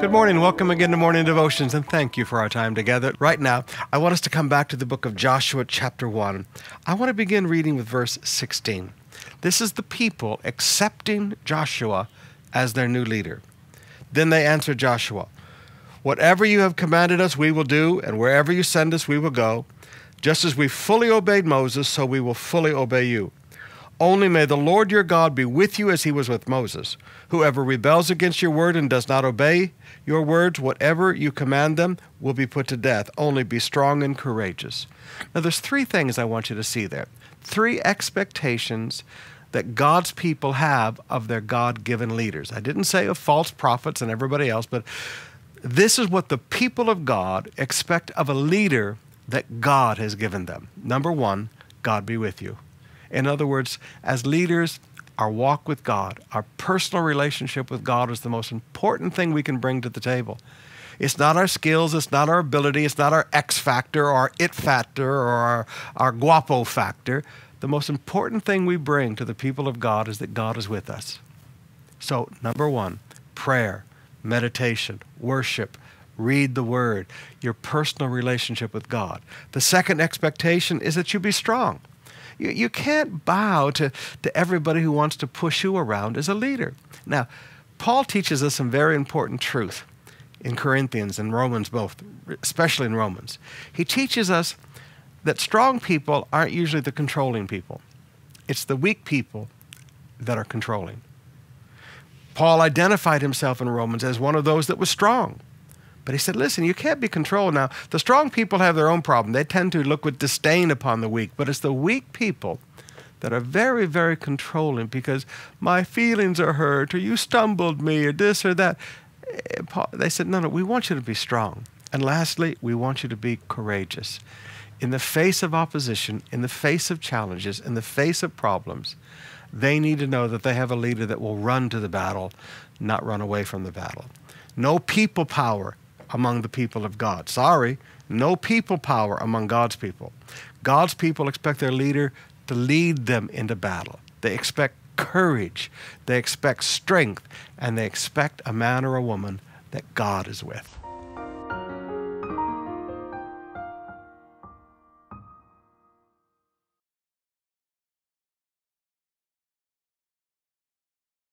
Good morning. Welcome again to Morning Devotions, and thank you for our time together. Right now, I want us to come back to the book of Joshua, chapter 1. I want to begin reading with verse 16. This is the people accepting Joshua as their new leader. Then they answered Joshua, Whatever you have commanded us, we will do, and wherever you send us, we will go. Just as we fully obeyed Moses, so we will fully obey you. Only may the Lord your God be with you as he was with Moses. Whoever rebels against your word and does not obey your words, whatever you command them, will be put to death. Only be strong and courageous. Now, there's three things I want you to see there. Three expectations that God's people have of their God given leaders. I didn't say of false prophets and everybody else, but this is what the people of God expect of a leader that God has given them. Number one, God be with you. In other words, as leaders, our walk with God, our personal relationship with God is the most important thing we can bring to the table. It's not our skills, it's not our ability, it's not our X factor or our it factor or our, our guapo factor. The most important thing we bring to the people of God is that God is with us. So, number one, prayer, meditation, worship, read the word, your personal relationship with God. The second expectation is that you be strong. You, you can't bow to, to everybody who wants to push you around as a leader. Now, Paul teaches us some very important truth in Corinthians and Romans both, especially in Romans. He teaches us that strong people aren't usually the controlling people. It's the weak people that are controlling. Paul identified himself in Romans as one of those that was strong. But he said, listen, you can't be controlled. Now, the strong people have their own problem. They tend to look with disdain upon the weak, but it's the weak people that are very, very controlling because my feelings are hurt, or you stumbled me, or this or that. Eh, they said, no, no, we want you to be strong. And lastly, we want you to be courageous. In the face of opposition, in the face of challenges, in the face of problems, they need to know that they have a leader that will run to the battle, not run away from the battle. No people power among the people of God. Sorry, no people power among God's people. God's people expect their leader to lead them into battle. They expect courage, they expect strength, and they expect a man or a woman that God is with.